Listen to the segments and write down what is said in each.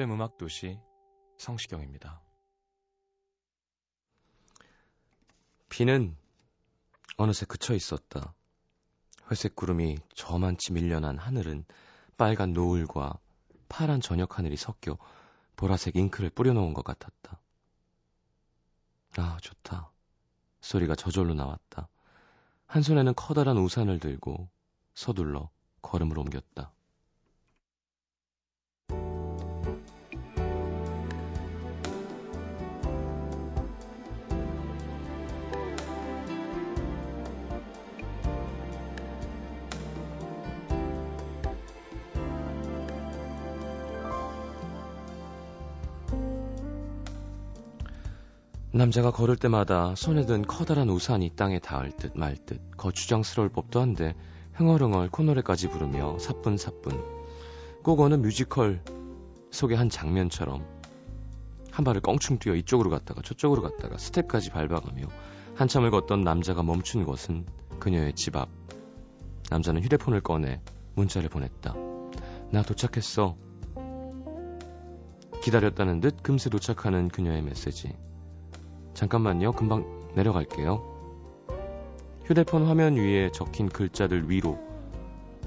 FM 음악 도시 성시경입니다. 비는 어느새 그쳐 있었다. 회색 구름이 저만치 밀려난 하늘은 빨간 노을과 파란 저녁 하늘이 섞여 보라색 잉크를 뿌려놓은 것 같았다. 아, 좋다. 소리가 저절로 나왔다. 한 손에는 커다란 우산을 들고 서둘러 걸음을 옮겼다. 남자가 걸을 때마다 손에 든 커다란 우산이 땅에 닿을 듯 말 듯 거추장스러울 법도 한데 흥얼흥얼 콧노래까지 부르며 사뿐사뿐 꼭 어느 뮤지컬 속의 한 장면처럼 한 발을 껑충 뛰어 이쪽으로 갔다가 저쪽으로 갔다가 스텝까지 밟아가며 한참을 걷던 남자가 멈춘 곳은 그녀의 집 앞. 남자는 휴대폰을 꺼내 문자를 보냈다. 나 도착했어. 기다렸다는 듯 금세 도착하는 그녀의 메시지. 잠깐만요. 금방 내려갈게요. 휴대폰 화면 위에 적힌 글자들 위로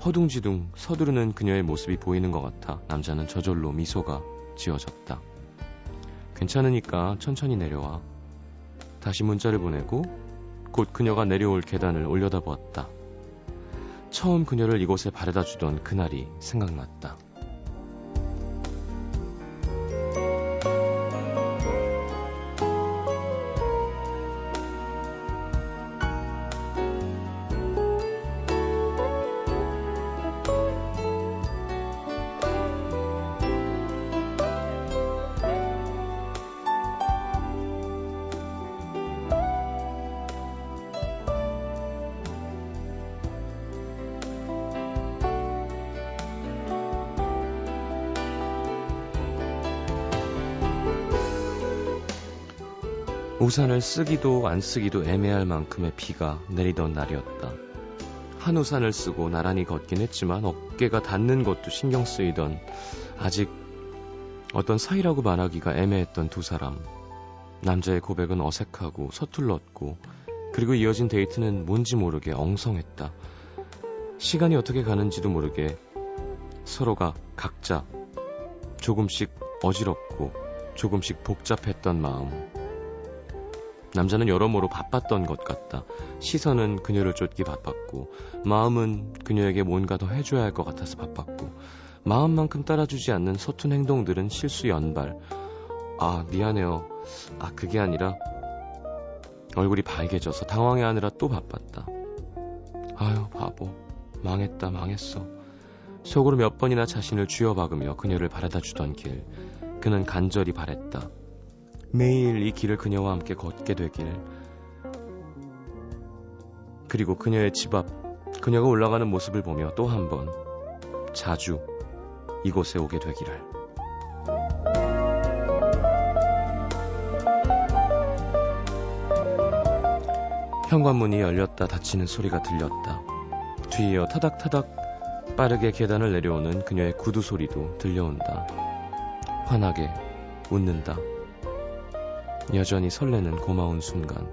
허둥지둥 서두르는 그녀의 모습이 보이는 것 같아 남자는 저절로 미소가 지어졌다. 괜찮으니까 천천히 내려와. 다시 문자를 보내고 곧 그녀가 내려올 계단을 올려다보았다. 처음 그녀를 이곳에 바래다 주던 그날이 생각났다. 우산을 쓰기도 안 쓰기도 애매할 만큼의 비가 내리던 날이었다. 한 우산을 쓰고 나란히 걷긴 했지만 어깨가 닿는 것도 신경 쓰이던 아직 어떤 사이라고 말하기가 애매했던 두 사람. 남자의 고백은 어색하고 서툴렀고 그리고 이어진 데이트는 뭔지 모르게 엉성했다. 시간이 어떻게 가는지도 모르게 서로가 각자 조금씩 어지럽고 조금씩 복잡했던 마음. 남자는 여러모로 바빴던 것 같다. 시선은 그녀를 쫓기 바빴고, 마음은 그녀에게 뭔가 더 해줘야 할 것 같아서 바빴고, 마음만큼 따라주지 않는 서툰 행동들은 실수 연발. 아, 미안해요. 아, 그게 아니라, 얼굴이 밝아져서 당황해하느라 또 바빴다. 아유, 바보. 망했다, 망했어. 속으로 몇 번이나 자신을 쥐어박으며 그녀를 바라다 주던 길. 그는 간절히 바랬다. 매일 이 길을 그녀와 함께 걷게 되길. 그리고 그녀의 집 앞, 그녀가 올라가는 모습을 보며 또 한 번, 자주 이곳에 오게 되기를. 현관문이 열렸다 닫히는 소리가 들렸다. 뒤이어 타닥타닥 빠르게 계단을 내려오는 그녀의 구두 소리도 들려온다. 환하게 웃는다. 여전히 설레는 고마운 순간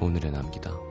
오늘의 남기다.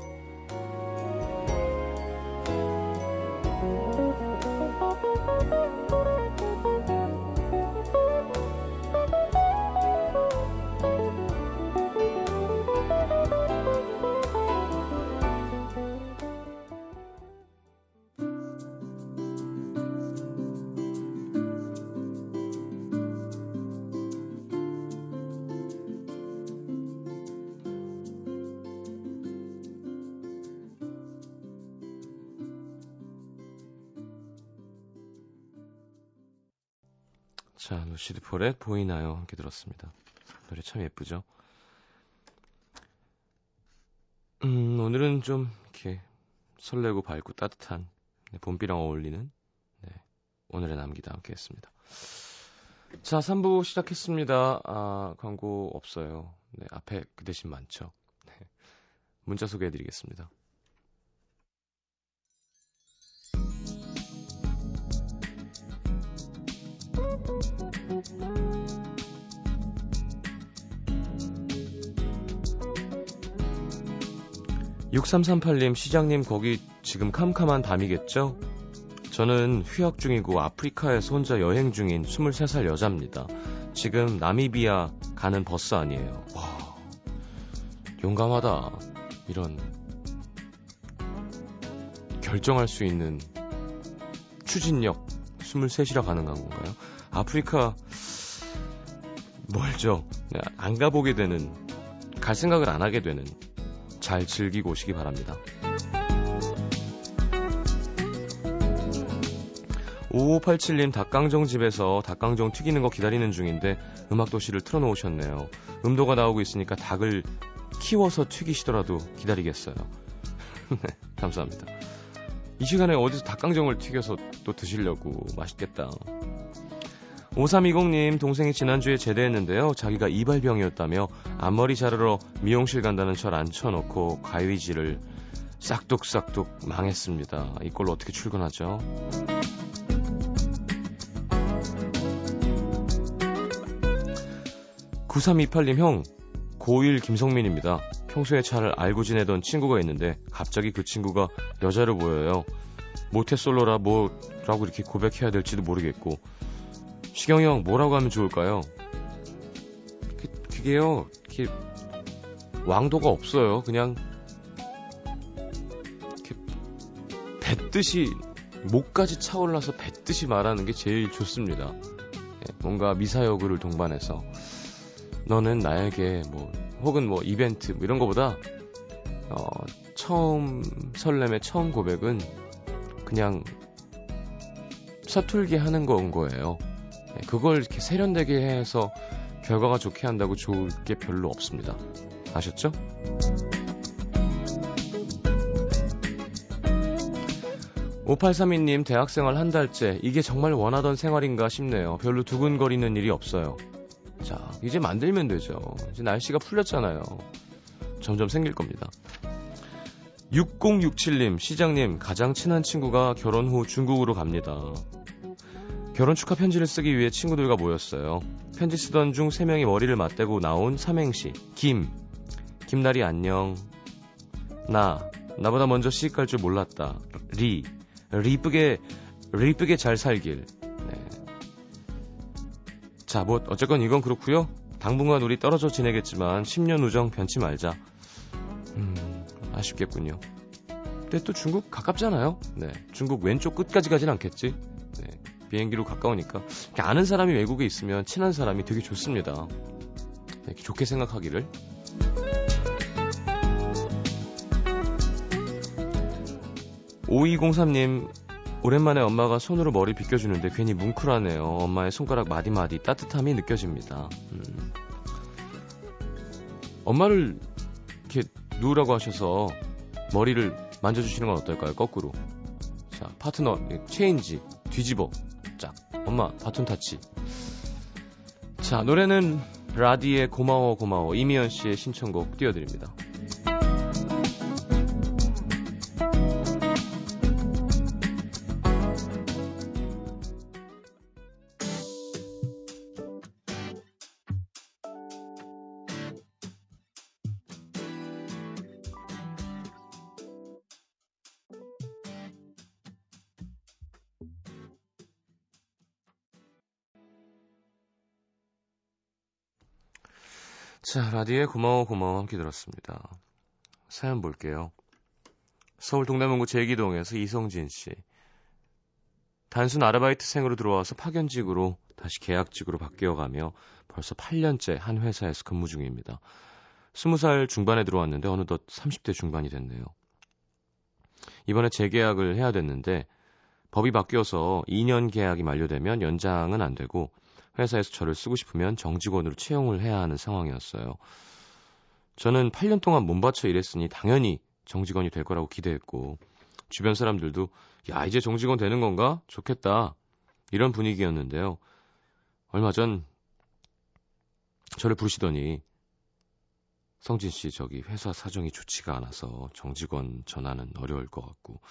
자, 루시드 폴의 보이나요? 함께 들었습니다. 노래 참 예쁘죠? 음, 오늘은 좀 이렇게 설레고 밝고 따뜻한 네, 봄비랑 어울리는 네, 오늘의 남기다 함께 했습니다. 자, 3부 시작했습니다. 아, 광고 없어요. 네, 앞에 그 대신 많죠. 네, 문자 소개해 드리겠습니다. 6338님, 시장님, 거기 지금 캄캄한 밤이겠죠? 저는 휴학 중이고 아프리카에서 혼자 여행 중인 23살 여자입니다. 지금 나미비아 가는 버스 아니에요. 와, 용감하다. 이런 결정할 수 있는 추진력 23이라 가능한 건가요? 아프리카 멀죠. 네, 안 가보게 되는 갈 생각을 안 하게 되는 잘 즐기고 오시기 바랍니다. 5587님 닭강정 집에서 닭강정 튀기는 거 기다리는 중인데 음악도시를 틀어놓으셨네요. 음도가 나오고 있으니까 닭을 키워서 튀기시더라도 기다리겠어요. 네, 감사합니다. 이 시간에 어디서 닭강정을 튀겨서 또 드시려고 맛있겠다. 5320님 동생이 지난주에 제대했는데요. 자기가 이발병이었다며 앞머리 자르러 미용실 간다는 철 앉혀놓고 가위질을 싹둑싹둑 망했습니다. 이걸로 어떻게 출근하죠? 9328님 형, 고1 김성민입니다. 평소에 잘 알고 지내던 친구가 있는데 갑자기 그 친구가 여자로 보여요. 모태솔로라 뭐라고 이렇게 고백해야 될지도 모르겠고 시경이 형 뭐라고 하면 좋을까요? 그, 그게요, 이렇게 왕도가 없어요. 그냥 이렇게 뱉듯이 목까지 차올라서 뱉듯이 말하는 게 제일 좋습니다. 예, 뭔가 미사여구를 동반해서 너는 나에게 뭐 혹은 뭐 이벤트 뭐 이런 거보다 어, 처음 설렘의 처음 고백은 그냥 서툴게 하는 건 거예요. 네, 그걸 이렇게 세련되게 해서 결과가 좋게 한다고 좋을 게 별로 없습니다. 아셨죠? (5832님) 대학생활 한 달째 이게 정말 원하던 생활인가 싶네요. 별로 두근거리는 일이 없어요. 자 이제 만들면 되죠. 이제 날씨가 풀렸잖아요. 점점 생길 겁니다. 6067님 시장님 가장 친한 친구가 결혼 후 중국으로 갑니다 결혼 축하 편지를 쓰기 위해 친구들과 모였어요. 편지 쓰던 중 세 명이 머리를 맞대고 나온 삼행시. 김. 김나리 안녕. 나. 나보다 먼저 시집 갈 줄 몰랐다. 리. 리쁘게, 리쁘게 잘 살길. 네. 자, 뭐, 어쨌건 이건 그렇고요 당분간 우리 떨어져 지내겠지만 10년 우정 변치 말자. 음, 아쉽겠군요. 근데 또 중국 가깝잖아요. 네. 중국 왼쪽 끝까지 가진 않겠지. 네. 비행기로 가까우니까 아는 사람이 외국에 있으면 친한 사람이 되게 좋습니다. 이렇게 좋게 생각하기를. 5203님, 오랜만에 엄마가 손으로 머리 빗겨주는데 괜히 뭉클하네요. 엄마의 손가락 마디마디 따뜻함이 느껴집니다. 음. 엄마를 이렇게 누우라고 하셔서 머리를 만져주시는 건 어떨까요? 거꾸로. 자, 파트너, 체인지, 뒤집어. 엄마 바톤 타치. 자 노래는 라디의 고마워 고마워 이미연 씨의 신청곡 띄워드립니다. 라디오에 고마워 고마워 함께 들었습니다. 사연 볼게요. 서울 동대문구 제기동에서 이성진 씨. 단순 아르바이트생으로 들어와서 파견직으로 다시 계약직으로 바뀌어가며 벌써 8년째 한 회사에서 근무 중입니다. 20살 중반에 들어왔는데 어느덧 30대 중반이 됐네요. 이번에 재계약을 해야 됐는데 법이 바뀌어서 2년 계약이 만료되면 연장은 안 되고 회사에서 저를 쓰고 싶으면 정직원으로 채용을 해야 하는 상황이었어요. 저는 8년 동안 몸 바쳐 일했으니 당연히 정직원이 될 거라고 기대했고 주변 사람들도 야 이제 정직원 되는 건가? 좋겠다. 이런 분위기였는데요. 얼마 전 저를 부르시더니 성진 씨 저기 회사 사정이 좋지가 않아서 정직원 전환은 어려울 것 같고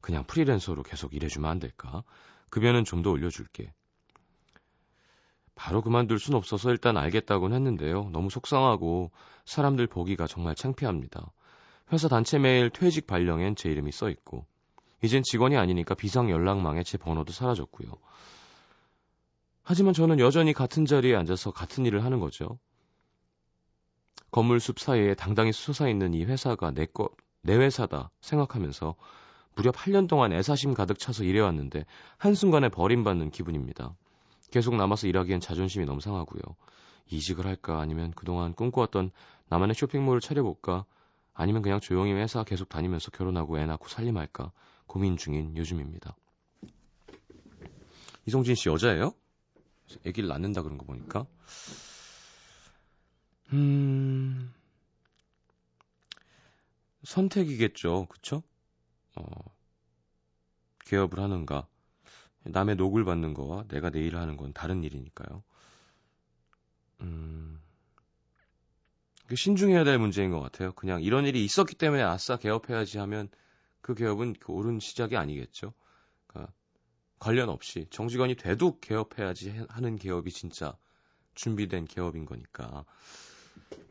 그냥 프리랜서로 계속 일해주면 안 될까? 급여는 좀 더 올려줄게. 바로 그만둘 순 없어서 일단 알겠다곤 했는데요. 너무 속상하고 사람들 보기가 정말 창피합니다. 회사 단체 메일 퇴직 발령엔 제 이름이 써 있고 이젠 직원이 아니니까 비상 연락망에 제 번호도 사라졌고요. 하지만 저는 여전히 같은 자리에 앉아서 같은 일을 하는 거죠. 건물 숲 사이에 당당히 솟아있는 이 회사가 내 거, 내 회사다 생각하면서 무려 8년 동안 애사심 가득 차서 일해왔는데 한순간에 버림받는 기분입니다. 계속 남아서 일하기엔 자존심이 너무 상하고요. 이직을 할까 아니면 그동안 꿈꿔왔던 나만의 쇼핑몰을 차려볼까 아니면 그냥 조용히 회사 계속 다니면서 결혼하고 애 낳고 살림할까 고민 중인 요즘입니다. 이성진 씨 여자예요? 애기를 낳는다 그런 거 보니까 음 선택이겠죠, 그쵸? 어, 개업을 하는가 남의 녹을 받는 거와 내가 내 일을 하는 건 다른 일이니까요. 음, 신중해야 될 문제인 것 같아요. 그냥 이런 일이 있었기 때문에 아싸 개업해야지 하면 그 개업은 그 옳은 시작이 아니겠죠. 그러니까 관련 없이 정직원이 돼도 개업해야지 하는 개업이 진짜 준비된 개업인 거니까.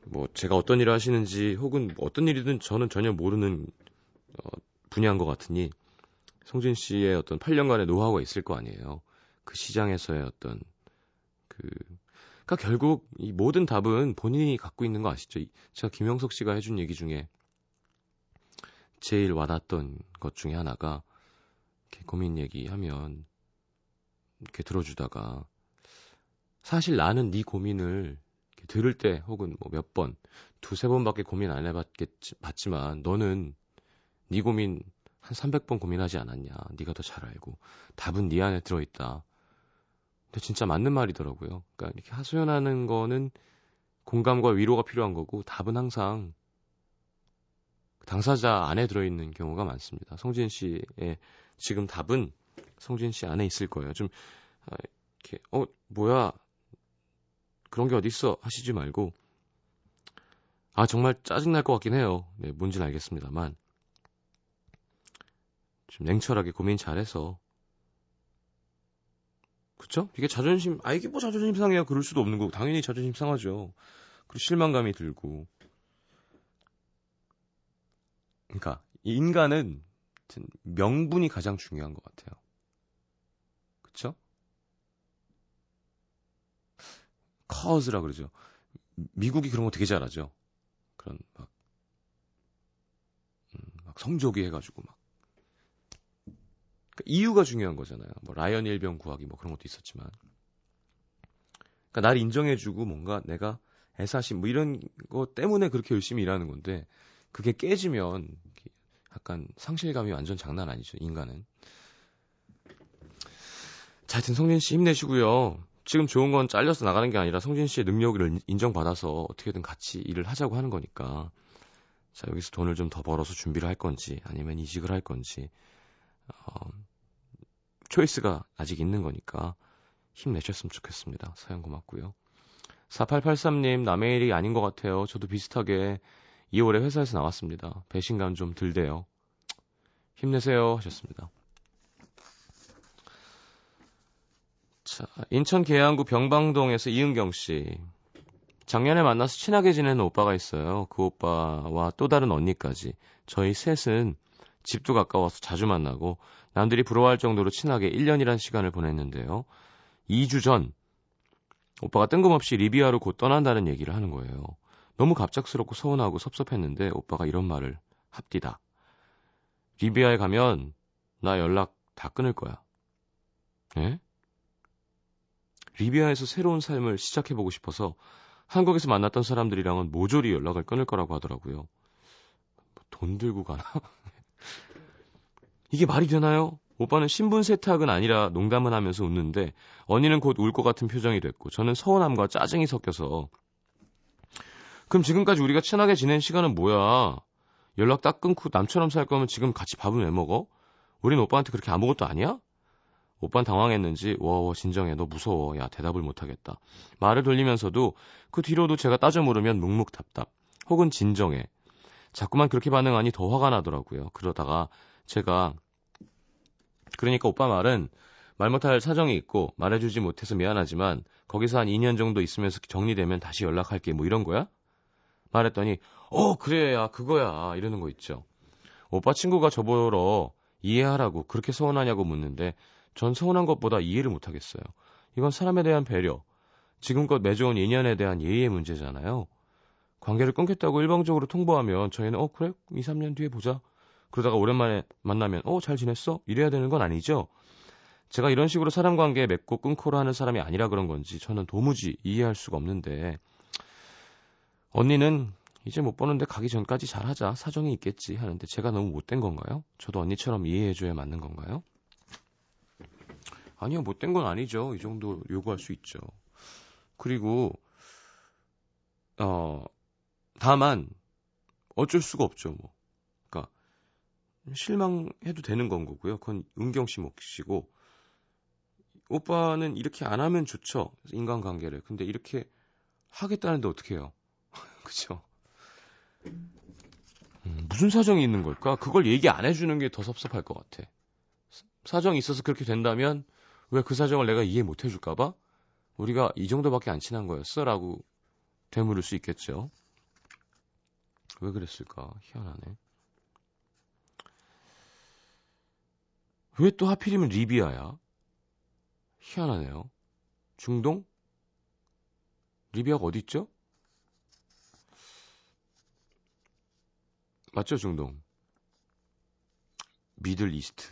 뭐 제가 어떤 일을 하시는지 혹은 어떤 일이든 저는 전혀 모르는 어, 분야인 것 같으니 성진 씨의 어떤 8년간의 노하우가 있을 거 아니에요. 그 시장에서의 어떤 그 그러니까 결국 이 모든 답은 본인이 갖고 있는 거 아시죠? 제가 김영석 씨가 해준 얘기 중에 제일 와닿았던 것 중에 하나가 이렇게 고민 얘기하면 이렇게 들어주다가 사실 나는 네 고민을 들을 때 혹은 뭐 몇 번, 두세 번밖에 고민 안 해봤겠지만 너는 네 고민 한 300번 고민하지 않았냐. 네가 더 잘 알고. 답은 네 안에 들어있다. 근데 진짜 맞는 말이더라고요. 그러니까 이렇게 하소연하는 거는 공감과 위로가 필요한 거고 답은 항상 당사자 안에 들어있는 경우가 많습니다. 성진 씨의 지금 답은 성진 씨 안에 있을 거예요. 좀 아, 이렇게 어 뭐야 그런 게 어디 있어 하시지 말고 아 정말 짜증 날 것 같긴 해요. 네, 뭔지는 알겠습니다만 좀 냉철하게 고민 잘해서 그쵸? 이게 자존심 아 이게 뭐 자존심 상해요 그럴 수도 없는 거고 당연히 자존심 상하죠. 그리고 실망감이 들고 그러니까 인간은 명분이 가장 중요한 것 같아요. 그쵸? 커즈라 그러죠. 미국이 그런 거 되게 잘하죠. 그런 막, 음, 막 성조기 해가지고 막 그러니까 이유가 중요한 거잖아요. 뭐 라이언 일병 구하기 뭐 그런 것도 있었지만. 그러니까 날 인정해주고 뭔가 내가 애사심 뭐 이런 거 때문에 그렇게 열심히 일하는 건데 그게 깨지면 약간 상실감이 완전 장난 아니죠 인간은. 자, 하여튼 성진 씨 힘내시고요. 지금 좋은 건 잘려서 나가는 게 아니라 성진 씨의 능력을 인정받아서 어떻게든 같이 일을 하자고 하는 거니까. 자, 여기서 돈을 좀 더 벌어서 준비를 할 건지 아니면 이직을 할 건지 어, 초이스가 아직 있는 거니까 힘내셨으면 좋겠습니다. 사연 고맙고요. 4883님, 남의 일이 아닌 것 같아요. 저도 비슷하게 2월에 회사에서 나왔습니다. 배신감 좀 들대요. 힘내세요. 하셨습니다. 자, 인천 계양구 병방동에서 이은경 씨. 작년에 만나서 친하게 지내는 오빠가 있어요. 그 오빠와 또 다른 언니까지. 저희 셋은 집도 가까워서 자주 만나고 남들이 부러워할 정도로 친하게 1년이란 시간을 보냈는데요. 2주 전 오빠가 뜬금없이 리비아로 곧 떠난다는 얘기를 하는 거예요. 너무 갑작스럽고 서운하고 섭섭했는데 오빠가 이런 말을 합디다. 리비아에 가면 나 연락 다 끊을 거야. 예? 리비아에서 새로운 삶을 시작해보고 싶어서 한국에서 만났던 사람들이랑은 모조리 연락을 끊을 거라고 하더라고요. 돈 들고 가나? 이게 말이 되나요? 오빠는 신분 세탁은 아니라 농담은 하면서 웃는데 언니는 곧 울 것 같은 표정이 됐고 저는 서운함과 짜증이 섞여서 그럼 지금까지 우리가 친하게 지낸 시간은 뭐야? 연락 딱 끊고 남처럼 살 거면 지금 같이 밥은 왜 먹어? 우린 오빠한테 그렇게 아무것도 아니야? 오빠는 당황했는지 워워 진정해 너 무서워 야 대답을 못하겠다 말을 돌리면서도 그 뒤로도 제가 따져 물으면 묵묵답답 혹은 진정해 자꾸만 그렇게 반응하니 더 화가 나더라고요 그러다가 제가 그러니까 오빠 말은 말 못할 사정이 있고 말해주지 못해서 미안하지만 거기서 한 2년 정도 있으면서 정리되면 다시 연락할게 뭐 이런 거야? 말했더니 어 그래 야 그거야 이러는 거 있죠. 오빠 친구가 저보러 이해하라고 그렇게 서운하냐고 묻는데 전 서운한 것보다 이해를 못하겠어요. 이건 사람에 대한 배려, 지금껏 맺어온 인연에 대한 예의의 문제잖아요. 관계를 끊겠다고 일방적으로 통보하면 저희는 어 그래 2, 3년 뒤에 보자. 그러다가 오랜만에 만나면 어 잘 지냈어? 이래야 되는 건 아니죠. 제가 이런 식으로 사람 관계 맺고 끊고로 하는 사람이 아니라 그런 건지 저는 도무지 이해할 수가 없는데 언니는 이제 못 보는데 가기 전까지 잘하자 사정이 있겠지 하는데 제가 너무 못된 건가요? 저도 언니처럼 이해해줘야 맞는 건가요? 아니요 못된 건 아니죠 이 정도 요구할 수 있죠 그리고 어 다만 어쩔 수가 없죠 뭐 실망해도 되는 건 거고요 그건 은경 씨 몫이고 오빠는 이렇게 안 하면 좋죠 인간관계를 근데 이렇게 하겠다는데 어떻게 해요 그죠? 음, 무슨 사정이 있는 걸까? 그걸 얘기 안 해주는 게 더 섭섭할 것 같아. 사정이 있어서 그렇게 된다면 왜 그 사정을 내가 이해 못 해줄까봐 우리가 이 정도밖에 안 친한 거였어? 라고 되물을 수 있겠죠. 왜 그랬을까? 희한하네. 왜 또 하필이면 리비아야? 희한하네요. 중동? 리비아가 어디 있죠? 맞죠, 중동? 미들 이스트.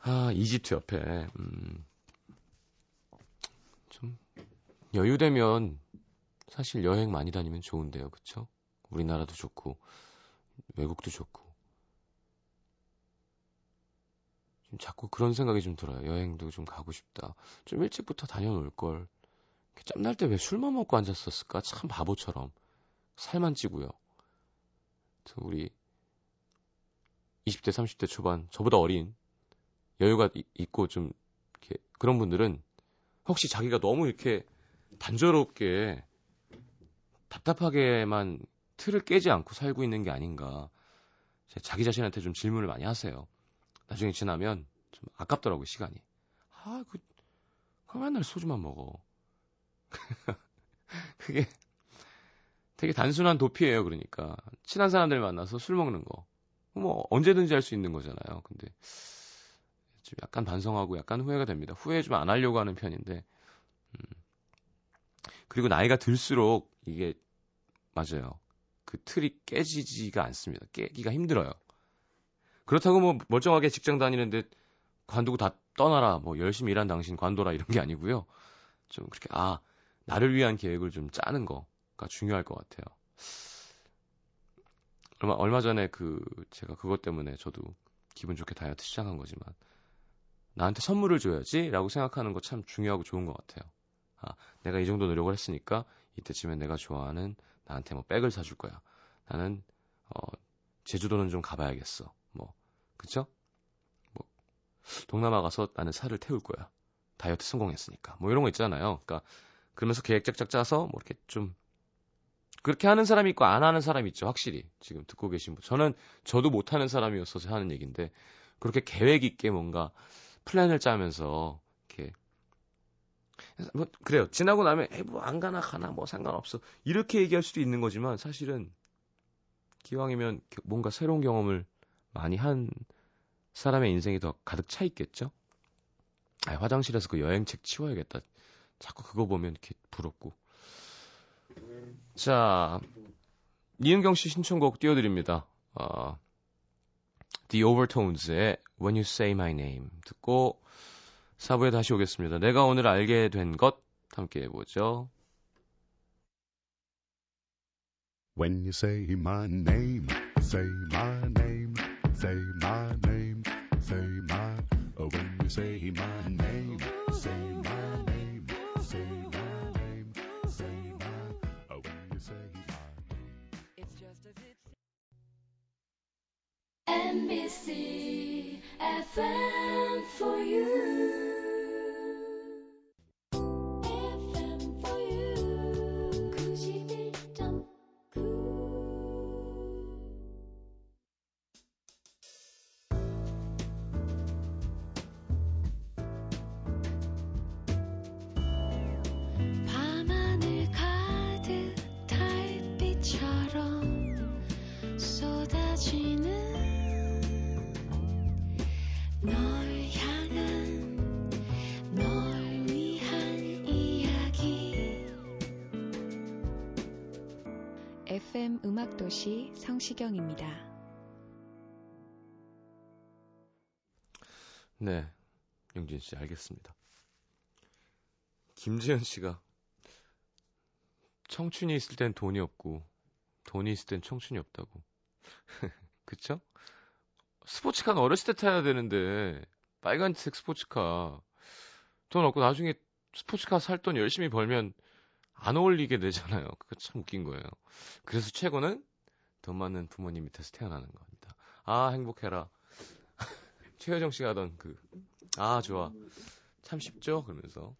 아, 이집트 옆에, 음, 좀, 여유되면 사실 여행 많이 다니면 좋은데요, 그쵸? 우리나라도 좋고, 외국도 좋고. 좀 자꾸 그런 생각이 좀 들어요. 여행도 좀 가고 싶다. 좀 일찍부터 다녀놓을 걸. 짬날 때 왜 술만 먹고 앉았었을까? 참 바보처럼. 살만 찌고요. 우리 20대, 30대 초반, 저보다 어린, 여유가 이, 있고 좀, 이렇게, 그런 분들은 혹시 자기가 너무 이렇게 단조롭게 답답하게만 틀을 깨지 않고 살고 있는 게 아닌가. 자기 자신한테 좀 질문을 많이 하세요. 나중에 지나면 좀 아깝더라고요, 시간이. 아, 그, 그 맨날 소주만 먹어. 그게 되게 단순한 도피예요, 그러니까. 친한 사람들 만나서 술 먹는 거. 뭐 언제든지 할 수 있는 거잖아요. 근데 좀 약간 반성하고 약간 후회가 됩니다. 후회 좀 안 하려고 하는 편인데. 음. 그리고 나이가 들수록 이게 맞아요. 그 틀이 깨지지가 않습니다. 깨기가 힘들어요. 그렇다고 뭐 멀쩡하게 직장 다니는데 관두고 다 떠나라. 뭐 열심히 일한 당신 관둬라 이런 게 아니고요. 좀 그렇게 아 나를 위한 계획을 좀 짜는 거. 가 중요할 것 같아요. 얼마, 얼마 전에 그, 제가 그것 때문에 저도 기분 좋게 다이어트 시작한 거지만, 나한테 선물을 줘야지 라고 생각하는 거 참 중요하고 좋은 것 같아요. 아, 내가 이 정도 노력을 했으니까 이때쯤엔 내가 좋아하는 나한테 뭐 백을 사줄 거야. 나는, 어, 제주도는 좀 가봐야겠어. 뭐, 그쵸? 뭐, 동남아 가서 나는 살을 태울 거야. 다이어트 성공했으니까. 뭐 이런 거 있잖아요. 그러니까, 그러면서 계획 짝짝 짜서 뭐 이렇게 좀 그렇게 하는 사람이 있고 안 하는 사람이 있죠. 확실히 지금 듣고 계신 분. 저는 저도 못하는 사람이었어서 하는 얘기인데 그렇게 계획 있게 뭔가 플랜을 짜면서 이렇게 뭐 그래요. 지나고 나면 에뭐안 가나 가나 뭐 상관없어 이렇게 얘기할 수도 있는 거지만 사실은 기왕이면 뭔가 새로운 경험을 많이 한 사람의 인생이 더 가득 차 있겠죠. 아, 화장실에서 그 여행책 치워야겠다. 자꾸 그거 보면 이렇게 부럽고. 자, 이은경 씨 신청곡 띄워드립니다. 어, The Overtones의 When You Say My Name 듣고 4부에 다시 오겠습니다. 내가 오늘 알게 된 것 함께 해보죠. When you say my name, say my name, say my name, say my. Oh, when you say my name, say my name, say my name, say my. Oh, when you say my. It's just as it's. NBC FM for you. 음악도시 성시경입니다. 네, 영진 씨 알겠습니다. 김지현 씨가 청춘이 있을 땐 돈이 없고 돈이 있을 땐 청춘이 없다고. 그쵸? 스포츠카는 어렸을 때 타야 되는데 빨간색 스포츠카 돈 없고 나중에 스포츠카 살 돈 열심히 벌면 안 어울리게 되잖아요. 그거 참 웃긴 거예요. 그래서 최고는 돈 많은 부모님 밑에서 태어나는 겁니다. 아 행복해라. 최효정 씨가 하던 그, 아, 좋아. 참 쉽죠? 그러면서.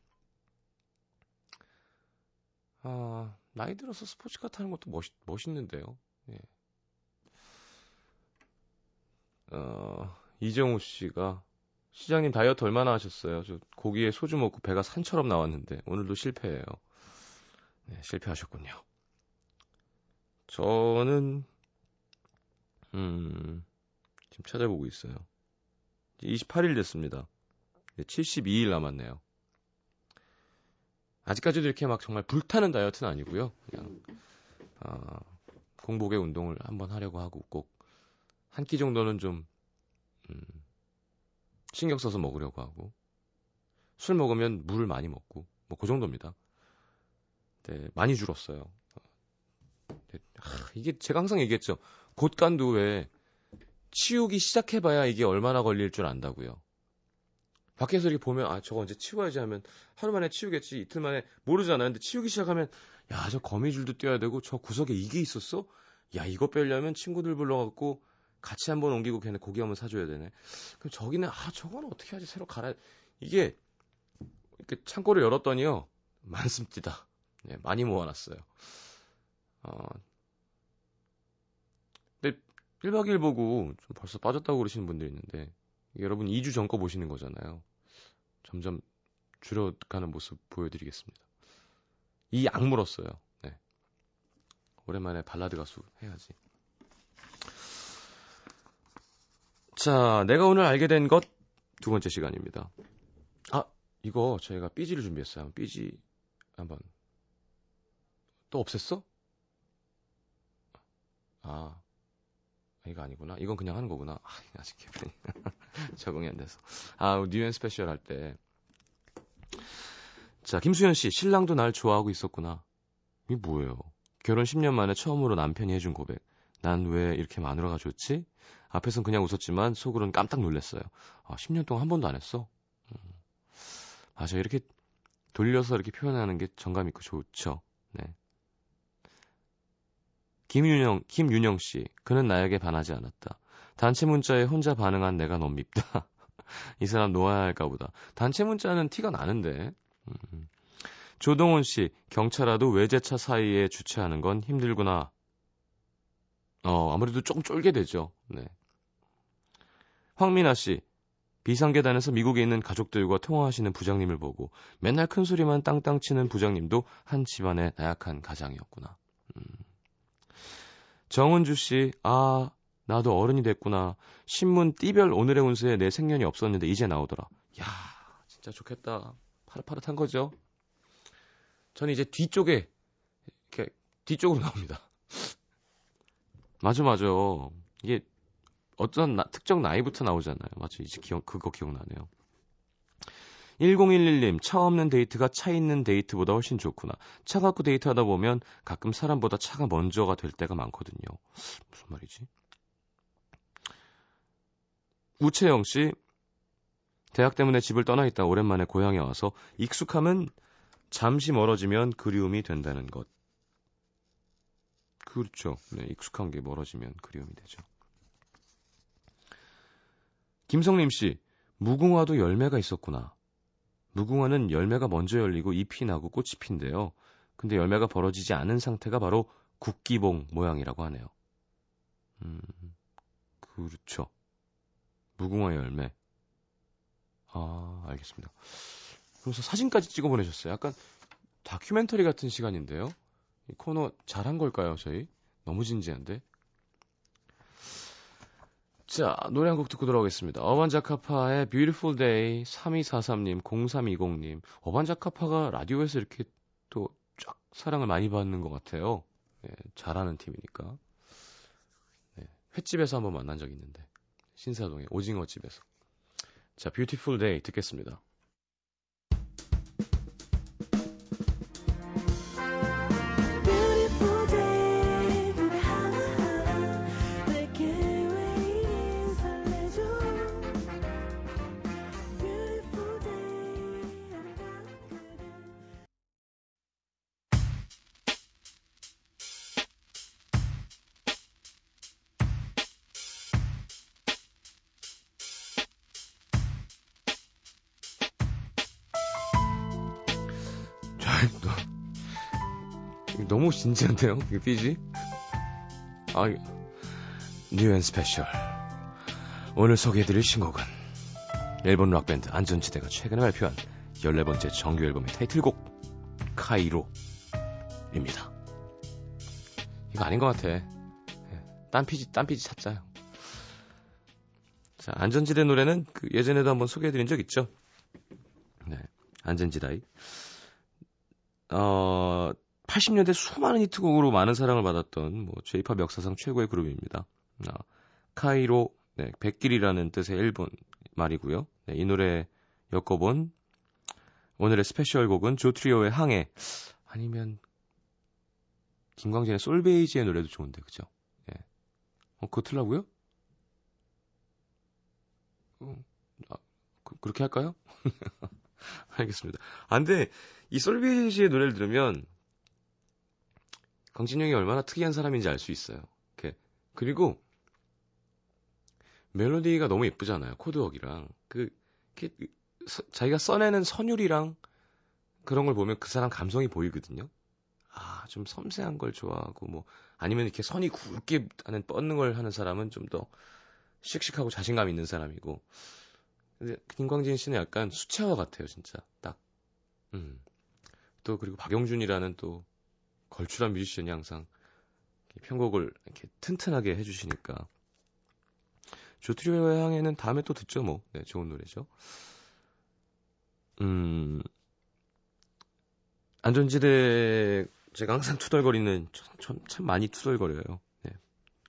아, 나이 들어서 스포츠카 타는 것도 멋있, 멋있는데요. 예. 어, 이정우 씨가, 시장님 다이어트 얼마나 하셨어요? 저 고기에 소주 먹고 배가 산처럼 나왔는데, 오늘도 실패해요. 네, 실패하셨군요. 저는, 음, 지금 찾아보고 있어요. 28일 됐습니다. 72일 남았네요. 아직까지도 이렇게 막 정말 불타는 다이어트는 아니고요. 그냥 어, 공복에 운동을 한번 하려고 하고 꼭 한 끼 정도는 좀 음, 신경 써서 먹으려고 하고 술 먹으면 물을 많이 먹고 뭐 그 정도입니다. 네, 많이 줄었어요. 네, 하, 이게 제가 항상 얘기했죠. 곳간도 왜 치우기 시작해봐야 이게 얼마나 걸릴 줄 안다고요. 밖에서 이렇게 보면 아 저거 언제 치워야지 하면 하루 만에 치우겠지 이틀 만에 모르잖아요. 근데 치우기 시작하면 야 저 거미줄도 떼어야 되고 저 구석에 이게 있었어? 야 이거 빼려면 친구들 불러갖고 같이 한번 옮기고 걔네 고기 한번 사줘야 되네. 그럼 저기는 아 저거는 어떻게 하지 새로 갈아 이게 이렇게 창고를 열었더니요 많습니다. 네, 많이 모아놨어요. 어, 1박 2일 보고 좀 벌써 빠졌다고 그러시는 분들이 있는데 여러분 2주 전 거 보시는 거잖아요. 점점 줄여가는 모습 보여드리겠습니다. 이 악물었어요. 네. 오랜만에 발라드 가수 해야지. 자, 내가 오늘 알게 된 것 두 번째 시간입니다. 아, 이거 저희가 BG를 준비했어요. BG 한번 또 없앴어? 아, 이거 아니구나. 이건 그냥 하는 거구나. 아, 아직 기분이 적응이 안 돼서. 아, New & Special 할 때. 자, 김수현 씨, 신랑도 날 좋아하고 있었구나. 이게 뭐예요? 결혼 10년 만에 처음으로 남편이 해준 고백. 난 왜 이렇게 마누라가 좋지? 앞에선 그냥 웃었지만 속으로는 깜짝 놀랐어요. 아, 10년 동안 한 번도 안 했어? 음. 맞아, 이렇게 돌려서 이렇게 표현하는 게 정감 있고 좋죠. 네. 김윤영, 김윤영 씨. 그는 나에게 반하지 않았다. 단체 문자에 혼자 반응한 내가 너무 밉다. 이 사람 놓아야 할까 보다. 단체 문자는 티가 나는데. 음. 조동훈 씨. 경찰와도 외제차 사이에 주차하는 건 힘들구나. 어, 아무래도 조금 쫄게 되죠. 네. 황민아 씨. 비상계단에서 미국에 있는 가족들과 통화하시는 부장님을 보고 맨날 큰 소리만 땅땅 치는 부장님도 한 집안의 나약한 가장이었구나. 음. 정은주 씨, 아, 나도 어른이 됐구나. 신문 띠별 오늘의 운수에 내 생년이 없었는데 이제 나오더라. 야, 진짜 좋겠다. 파릇파릇한 거죠? 저는 이제 뒤쪽에, 이렇게, 뒤쪽으로 나옵니다. 맞아, 맞아. 이게, 어떤 나, 특정 나이부터 나오잖아요. 맞죠? 이제 기억, 그거 기억나네요. 1011님, 차 없는 데이트가 차 있는 데이트보다 훨씬 좋구나. 차 갖고 데이트하다 보면 가끔 사람보다 차가 먼저가 될 때가 많거든요. 무슨 말이지? 우채영 씨, 대학 때문에 집을 떠나 있다 오랜만에 고향에 와서 익숙함은 잠시 멀어지면 그리움이 된다는 것. 그렇죠. 네, 익숙한 게 멀어지면 그리움이 되죠. 김성림 씨, 무궁화도 열매가 있었구나. 무궁화는 열매가 먼저 열리고 잎이 나고 꽃이 핀데요. 근데 열매가 벌어지지 않은 상태가 바로 국기봉 모양이라고 하네요. 음, 그렇죠. 무궁화 열매. 아, 알겠습니다. 그래서 사진까지 찍어 보내셨어요. 약간 다큐멘터리 같은 시간인데요. 이 코너 잘한 걸까요, 저희? 너무 진지한데? 자, 노래 한 곡 듣고 돌아오겠습니다. 어반자카파의 Beautiful Day 3243님, 0320님. 어반자카파가 라디오에서 이렇게 또 쫙 사랑을 많이 받는 것 같아요. 네, 잘하는 팀이니까. 네, 횟집에서 한번 만난 적 있는데. 신사동의 오징어집에서. 자, Beautiful Day 듣겠습니다. 진지한데요? 이거 BG? 아, New & Special. 오늘 소개해드릴 신곡은 일본 락밴드 안전지대가 최근에 발표한 14번째 정규 앨범의 타이틀곡 카이로입니다. 이거 아닌 것 같아. 예, 딴 BG, 딴 BG 찾자요. 자, 안전지대 노래는 그 예전에도 한번 소개해드린 적 있죠? 네, 안젠지다이. 어, 80년대 수많은 히트곡으로 많은 사랑을 받았던 뭐 J-팝 역사상 최고의 그룹입니다. 아, 카이로 네, 뱃길이라는 뜻의 일본 말이고요. 네, 이 노래 엮어본 오늘의 special 곡은 조트리오의 항해 아니면 김광진의 솔베이지의 노래도 좋은데 그죠? 예. 어, 그거 틀라고요? 어, 아, 그, 그렇게 할까요? 알겠습니다. 아, 근데 이 솔베이지의 노래를 들으면 강진영이 얼마나 특이한 사람인지 알 수 있어요. 이렇게. 그리고 멜로디가 너무 예쁘잖아요. 코드웍이랑 그 이렇게 서- 자기가 써내는 선율이랑 그런 걸 보면 그 사람 감성이 보이거든요. 아, 좀 섬세한 걸 좋아하고 뭐 아니면 이렇게 선이 굵게 하는 뻗는 걸 하는 사람은 좀 더 씩씩하고 자신감 있는 사람이고 근데 김광진 씨는 약간 수채화 같아요, 진짜. 딱. 음. 또 그리고 박영준이라는 또 걸출한 뮤지션이 항상 이렇게 편곡을 이렇게 튼튼하게 해주시니까 조트리오의 향에는 다음에 또 듣죠, 뭐. 네, 좋은 노래죠. 음. 안전지대 제가 항상 투덜거리는 참, 참, 참 많이 투덜거려요. 네,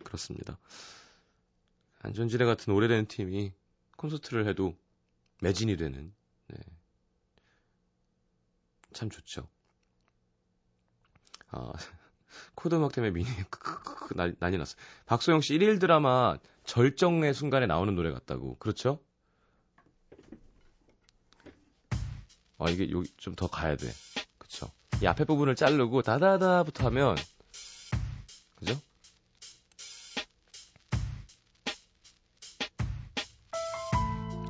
그렇습니다. 안전지대 같은 오래된 팀이 콘서트를 해도 매진이 되는 네. 참 좋죠. 아, 코드 음악 때문에 미니 크크크크 난- 난리 났어. 박소영 씨 1일 드라마 절정의 순간에 나오는 노래 같다고. 그렇죠? 아, 이게 여기 좀 더 가야 돼. 그쵸? 이 앞에 부분을 자르고 다다다부터 하면 그죠?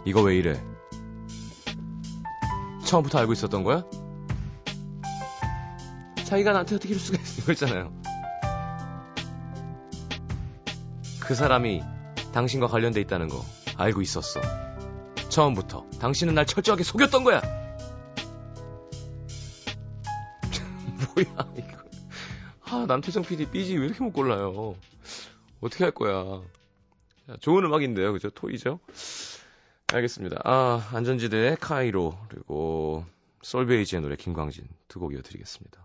이거 왜 이래? 처음부터 알고 있었던 거야? 자기가 나한테 어떻게 이럴 수가 있어? 이거잖아요. 그 사람이 당신과 관련돼 있다는 거 알고 있었어. 처음부터 당신은 날 철저하게 속였던 거야. 뭐야 이거? 아 남태정 PD 삐지 왜 이렇게 못 골라요? 어떻게 할 거야? 자, 좋은 음악인데요, 그죠? 토이죠? 알겠습니다. 아 안전지대의 카이로 그리고 솔베이지의 노래 김광진 두 곡 이어드리겠습니다.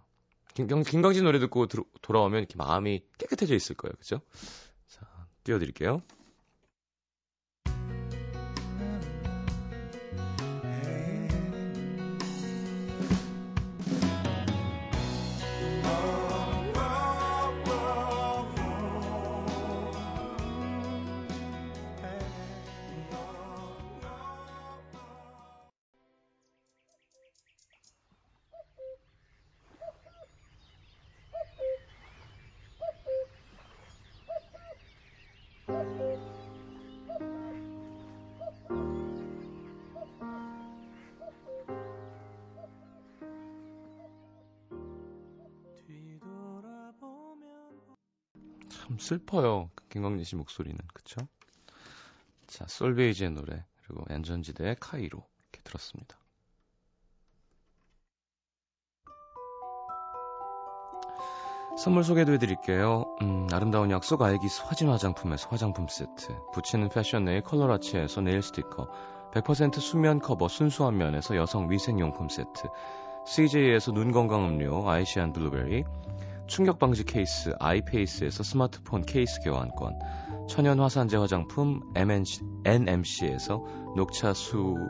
김, 김광진 노래 듣고 들어- 돌아오면 이렇게 마음이 깨끗해져 있을 거예요, 그죠? 자 띄워드릴게요. 슬퍼요. 김광진 씨 목소리는. 그쵸? 자, 솔베이지의 노래, 그리고 안전지대의 카이로 이렇게 들었습니다. 선물 소개도 해드릴게요. 음, 아름다운 약속 알기스 화진 화장품에서 화장품 세트, 붙이는 패션 네일 컬러라치에서 네일 스티커, 100% 수면 커버 순수한 면에서 여성 위생용품 세트, CJ에서 눈 건강 음료 아이시안 블루베리, 충격 방지 케이스 아이페이스에서 스마트폰 케이스 교환권, 천연 화산재 화장품 MNC, NMC에서 녹차 수딩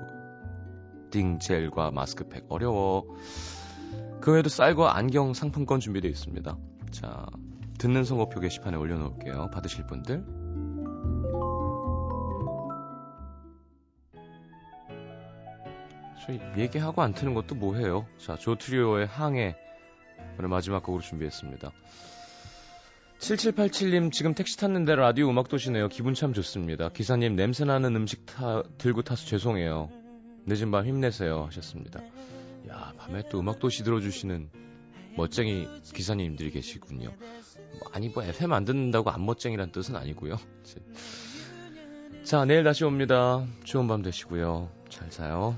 젤과 마스크팩 어려워. 그 외에도 쌀과 안경 상품권 준비되어 있습니다. 자, 듣는 선거표 게시판에 올려놓을게요. 받으실 분들. 저희 얘기하고 안 트는 것도 뭐해요. 자, 조트리오의 항해 오늘 마지막 곡으로 준비했습니다. 7787님 지금 택시 탔는데 라디오 음악 도시네요. 기분 참 좋습니다. 기사님 냄새 나는 음식 타, 들고 타서 죄송해요. 늦은 밤 힘내세요 하셨습니다. 야 밤에 또 음악 도시 들어주시는 멋쟁이 기사님들이 계시군요. 뭐, 아니 뭐 FM 안 듣는다고 안 멋쟁이란 뜻은 아니고요. 자 내일 다시 옵니다. 좋은 밤 되시고요. 잘 자요.